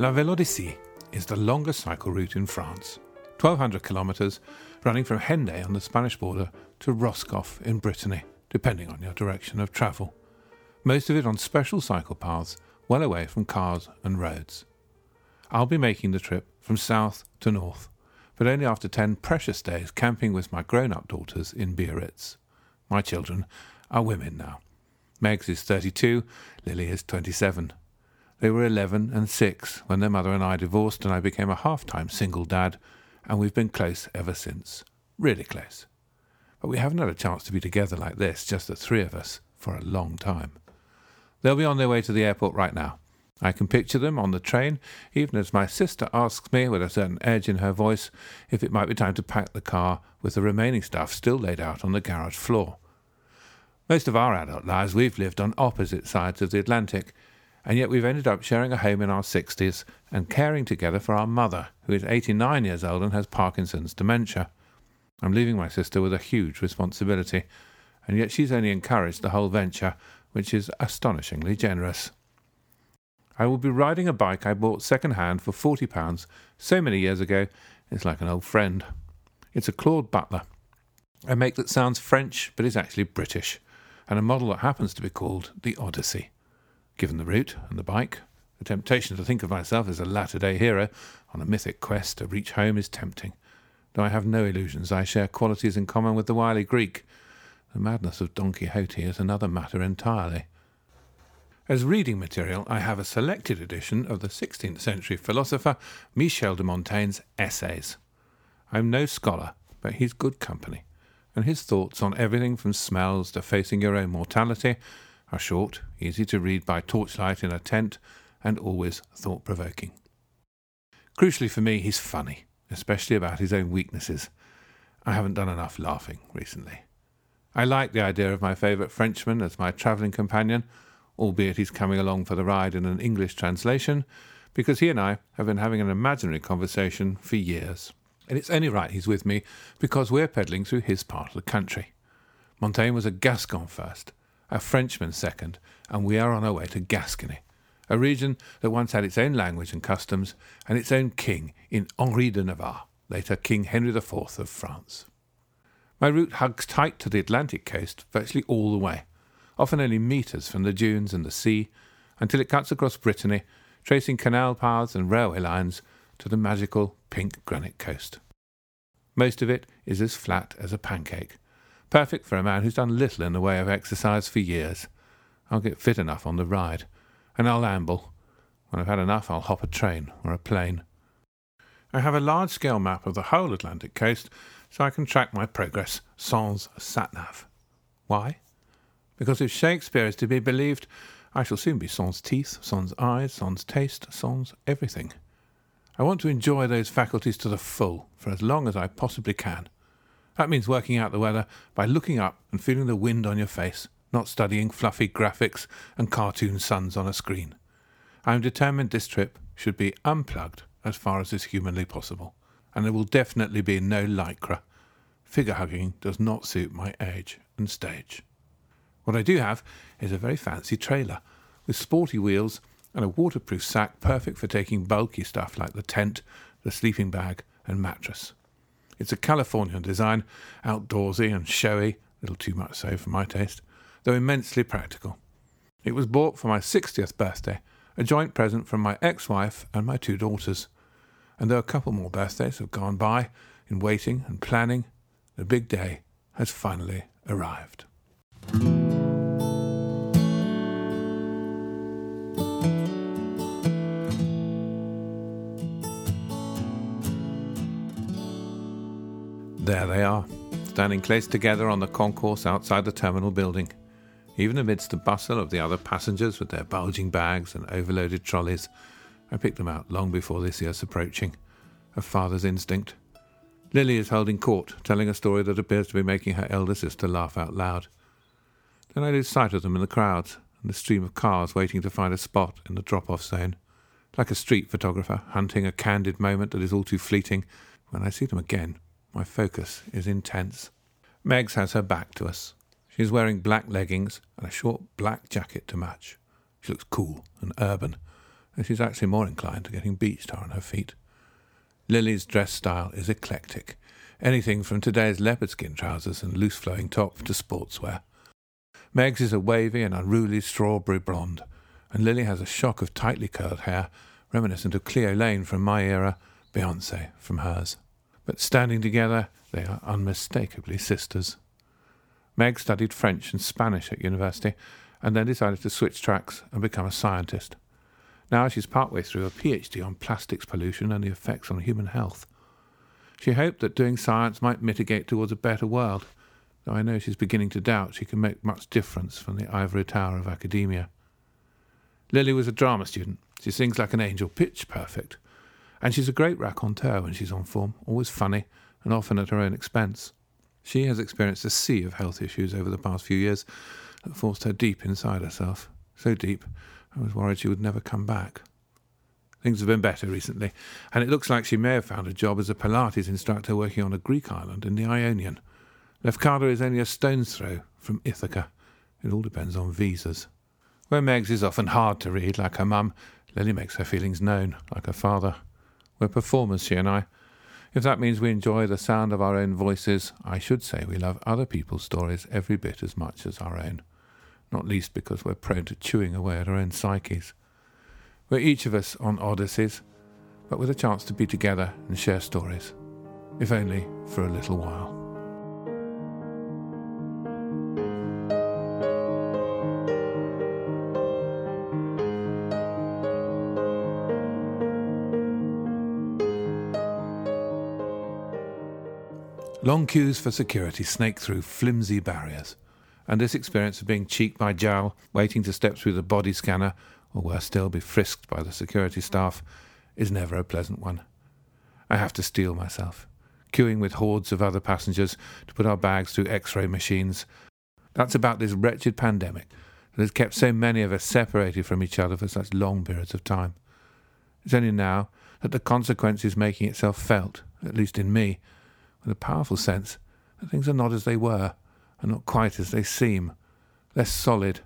La Vélodyssée is the longest cycle route in France, 1,200 kilometres, running from Hendaye on the Spanish border to Roscoff in Brittany, depending on your direction of travel. Most of it on special cycle paths, well away from cars and roads. I'll be making the trip from south to north, but only after 10 precious days camping with my grown up daughters in Biarritz. My children are women now. Megs is 32, Lily is 27. They were 11 and 6 when their mother and I divorced, and I became a half time single dad, and we've been close ever since. Really close. But we haven't had a chance to be together like this, just the three of us, for a long time. They'll be on their way to the airport right now. I can picture them on the train, even as my sister asks me, with a certain edge in her voice, if it might be time to pack the car with the remaining stuff still laid out on the garage floor. Most of our adult lives we've lived on opposite sides of the Atlantic, and yet we've ended up sharing a home in our 60s and caring together for our mother, who is 89 years old and has Parkinson's dementia. I'm leaving my sister with a huge responsibility, and yet she's only encouraged the whole venture, which is astonishingly generous. I will be riding a bike I bought second hand for £40 so many years ago, it's like an old friend. It's a Claud Butler, a make that sounds French but is actually British, and a model that happens to be called the Odyssey. Given the route and the bike, the temptation to think of myself as a latter day hero on a mythic quest to reach home is tempting. Though I have no illusions, I share qualities in common with the wily Greek. The madness of Don Quixote is another matter entirely. As reading material, I have a selected edition of the 16th century philosopher Michel de Montaigne's Essays. I am no scholar, but he's good company, and his thoughts on everything from smells to facing your own mortality are short, easy to read by torchlight in a tent, and always thought provoking. Crucially for me, he's funny, especially about his own weaknesses. I haven't done enough laughing recently. I like the idea of my favourite Frenchman as my travelling companion, albeit he's coming along for the ride in an English translation, because he and I have been having an imaginary conversation for years. And it's only right he's with me because we're pedalling through his part of the country. Montaigne was a Gascon first, a Frenchman second, and we are on our way to Gascony, a region that once had its own language and customs and its own king in Henri de Navarre, later King Henry IV of France. My route hugs tight to the Atlantic coast virtually all the way, often only metres from the dunes and the sea, until it cuts across Brittany, tracing canal paths and railway lines to the magical pink granite coast. Most of it is as flat as a pancake, Perfect for a man who's done little in the way of exercise for years. I'll get fit enough on the ride, and I'll amble. When I've had enough, I'll hop a train or a plane. I have a large scale map of the whole Atlantic coast so I can track my progress sans satnav. Why? Because if Shakespeare is to be believed, I shall soon be sans teeth, sans eyes, sans taste, sans everything. I want to enjoy those faculties to the full for as long as I possibly can. That means working out the weather by looking up and feeling the wind on your face, not studying fluffy graphics and cartoon suns on a screen. I am determined this trip should be unplugged as far as is humanly possible, and there will definitely be no lycra. Figure hugging does not suit my age and stage. What I do have is a very fancy trailer with sporty wheels and a waterproof sack perfect for taking bulky stuff like the tent, the sleeping bag, and mattress. It's a Californian design, outdoorsy and showy, a little too much so for my taste, though immensely practical. It was bought for my 60th birthday, a joint present from my ex wife and my two daughters. And though a couple more birthdays have gone by in waiting and planning, the big day has finally arrived. There they are, standing close together on the concourse outside the terminal building. Even amidst the bustle of the other passengers with their bulging bags and overloaded trolleys, I picked them out long before this year's approaching. A father's instinct. Lily is holding court, telling a story that appears to be making her elder sister laugh out loud. Then I lose sight of them in the crowds and the stream of cars waiting to find a spot in the drop off zone. like a street photographer hunting a candid moment that is all too fleeting. When I see them again, my focus is intense. Megs has her back to us. She's wearing black leggings and a short black jacket to match. She looks cool and urban, and she's actually more inclined to getting beach tar on her feet. Lily's dress style is eclectic, anything from today's leopard skin trousers and loose flowing top to sportswear. Meg's is a wavy and unruly strawberry blonde, and Lily has a shock of tightly curled hair, reminiscent of Cleo Laine from my era, Beyonce from hers. But standing together, they are unmistakably sisters. Meg studied French and Spanish at university, and then decided to switch tracks and become a scientist. Now she's partway through a PhD on plastics pollution and the effects on human health. She hoped that doing science might mitigate towards a better world, though I know she's beginning to doubt she can make much difference from the ivory tower of academia. Lily was a drama student. She sings like an angel, pitch perfect. And she's a great raconteur when she's on form, always funny, and often at her own expense. She has experienced a sea of health issues over the past few years that forced her deep inside herself. So deep, I was worried she would never come back. Things have been better recently, and it looks like she may have found a job as a Pilates instructor working on a Greek island in the Ionian. Lefkada is only a stone's throw from Ithaca. It all depends on visas. Where Megs is often hard to read, like her mum, Lily makes her feelings known, like her father. We're performers, she and I. If that means we enjoy the sound of our own voices, I should say we love other people's stories every bit as much as our own, not least because we're prone to chewing away at our own psyches. We're each of us on odysseys, but with a chance to be together and share stories, if only for a little while. Long queues for security snake through flimsy barriers, and this experience of being cheeked by jowl, waiting to step through the body scanner, or worse still, be frisked by the security staff, is never a pleasant one. I have to steel myself, queuing with hordes of other passengers to put our bags through x ray machines. That's about this wretched pandemic that has kept so many of us separated from each other for such long periods of time. It's only now that the consequence is making itself felt, at least in me with a powerful sense that things are not as they were, and not quite as they seem, less solid,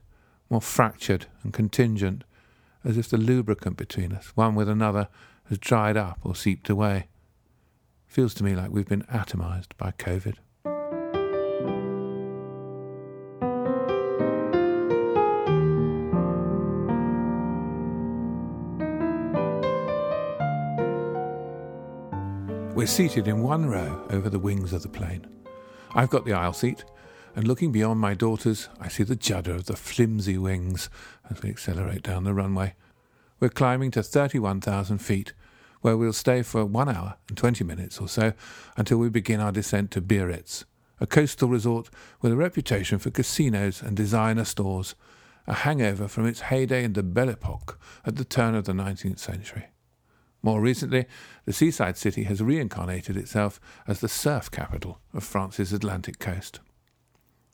more fractured and contingent, as if the lubricant between us, one with another, has dried up or seeped away. Feels to me like we've been atomized by COVID. We're seated in one row over the wings of the plane. I've got the aisle seat, and looking beyond my daughters, I see the judder of the flimsy wings as we accelerate down the runway. We're climbing to 31,000 feet, where we'll stay for one hour and 20 minutes or so until we begin our descent to Biarritz, a coastal resort with a reputation for casinos and designer stores, a hangover from its heyday in the Belle Epoque at the turn of the 19th century. More recently, the seaside city has reincarnated itself as the surf capital of France's Atlantic coast.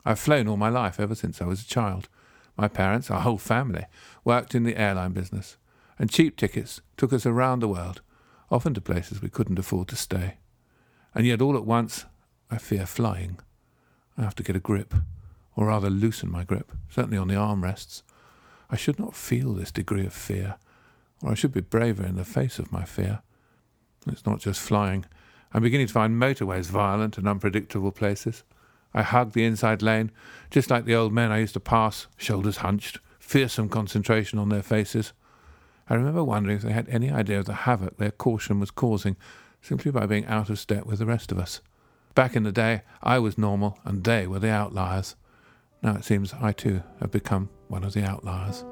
I've flown all my life ever since I was a child. My parents, our whole family, worked in the airline business, and cheap tickets took us around the world, often to places we couldn't afford to stay. And yet, all at once, I fear flying. I have to get a grip, or rather loosen my grip, certainly on the armrests. I should not feel this degree of fear or I should be braver in the face of my fear. It's not just flying. I'm beginning to find motorways violent and unpredictable places. I hug the inside lane, just like the old men I used to pass, shoulders hunched, fearsome concentration on their faces. I remember wondering if they had any idea of the havoc their caution was causing simply by being out of step with the rest of us. Back in the day, I was normal and they were the outliers. Now it seems I too have become one of the outliers.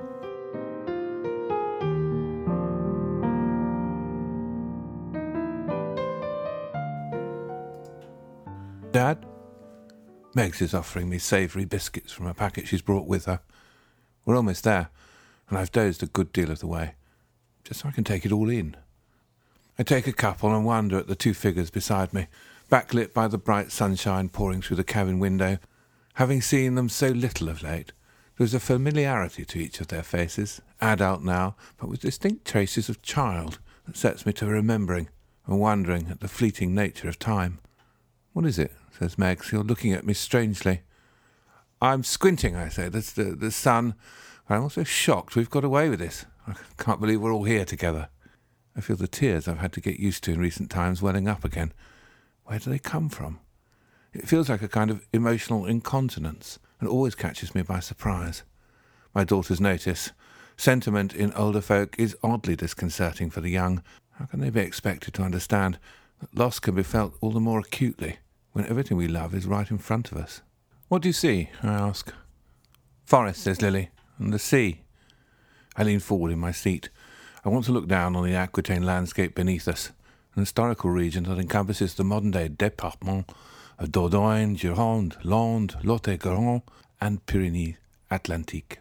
Dad? Megs is offering me savoury biscuits from a packet she's brought with her. We're almost there, and I've dozed a good deal of the way, just so I can take it all in. I take a couple and wonder at the two figures beside me, backlit by the bright sunshine pouring through the cabin window, having seen them so little of late, There's a familiarity to each of their faces, adult now, but with distinct traces of child, that sets me to remembering and wondering at the fleeting nature of time. What is it? says Megs. You're looking at me strangely. I'm squinting, I say. That's the, the sun. I'm also shocked we've got away with this. I can't believe we're all here together. I feel the tears I've had to get used to in recent times welling up again. Where do they come from? It feels like a kind of emotional incontinence and always catches me by surprise. My daughters notice. Sentiment in older folk is oddly disconcerting for the young. How can they be expected to understand that loss can be felt all the more acutely when everything we love is right in front of us? What do you see? I ask. Forest, says Lily, and the sea. I lean forward in my seat. I want to look down on the Aquitaine landscape beneath us, an historical region that encompasses the modern day département of Dordogne, Gironde, Landes, Lot-et-Garonne, and Pyrenees Atlantique.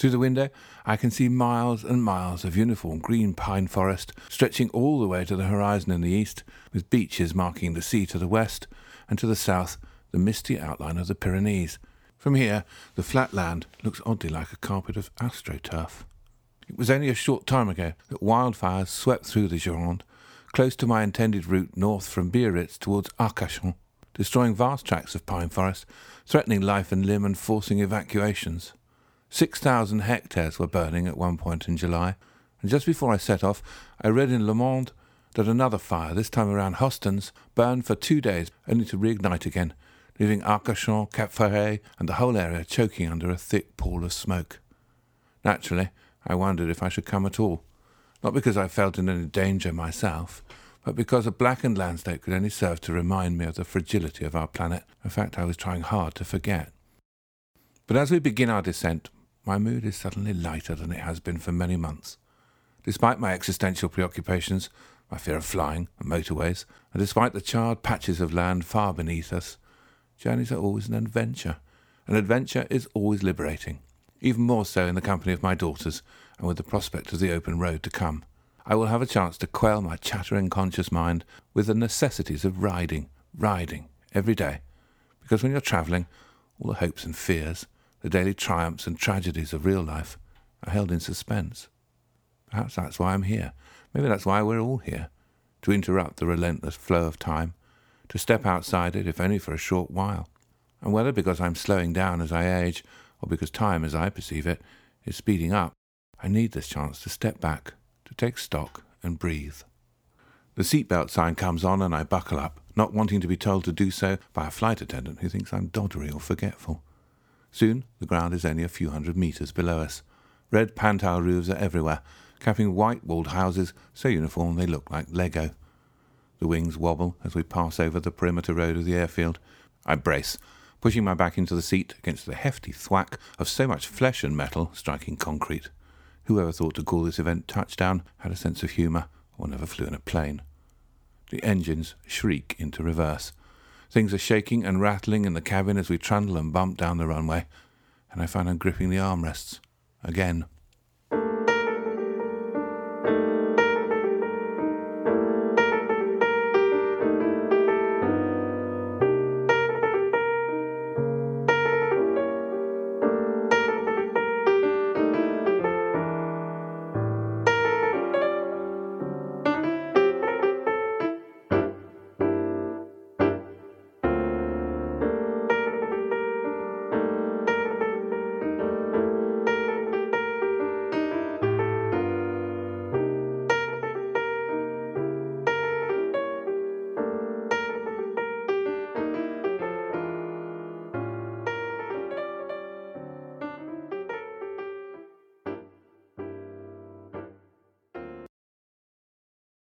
Through the window, I can see miles and miles of uniform green pine forest stretching all the way to the horizon in the east, with beaches marking the sea to the west, and to the south, the misty outline of the Pyrenees. From here, the flat land looks oddly like a carpet of astroturf. It was only a short time ago that wildfires swept through the Gironde, close to my intended route north from Biarritz towards Arcachon, destroying vast tracts of pine forest, threatening life and limb and forcing evacuations. Six thousand hectares were burning at one point in July, and just before I set off, I read in Le Monde that another fire, this time around Hostens, burned for two days only to reignite again, leaving Arcachon, Cap Ferret, and the whole area choking under a thick pall of smoke. Naturally, I wondered if I should come at all, not because I felt in any danger myself, but because a blackened landscape could only serve to remind me of the fragility of our planet, a fact I was trying hard to forget. But as we begin our descent, my mood is suddenly lighter than it has been for many months. Despite my existential preoccupations, my fear of flying and motorways, and despite the charred patches of land far beneath us, Journeys are always an adventure. An adventure is always liberating, even more so in the company of my daughters and with the prospect of the open road to come. I will have a chance to quell my chattering conscious mind with the necessities of riding, riding, every day. Because when you're travelling, all the hopes and fears, the daily triumphs and tragedies of real life, are held in suspense. Perhaps that's why I'm here. Maybe that's why we're all here. To interrupt the relentless flow of time, to step outside it, if only for a short while. And whether because I'm slowing down as I age, or because time, as I perceive it, is speeding up, I need this chance to step back, to take stock and breathe. The seatbelt sign comes on and I buckle up, not wanting to be told to do so by a flight attendant who thinks I'm doddery or forgetful. Soon the ground is only a few hundred metres below us. Red pantile roofs are everywhere, capping white walled houses so uniform they look like Lego. The wings wobble as we pass over the perimeter road of the airfield. I brace, pushing my back into the seat against the hefty thwack of so much flesh and metal striking concrete. Whoever thought to call this event touchdown had a sense of humour, or never flew in a plane. The engines shriek into reverse. Things are shaking and rattling in the cabin as we trundle and bump down the runway, and I find I'm gripping the armrests. Again.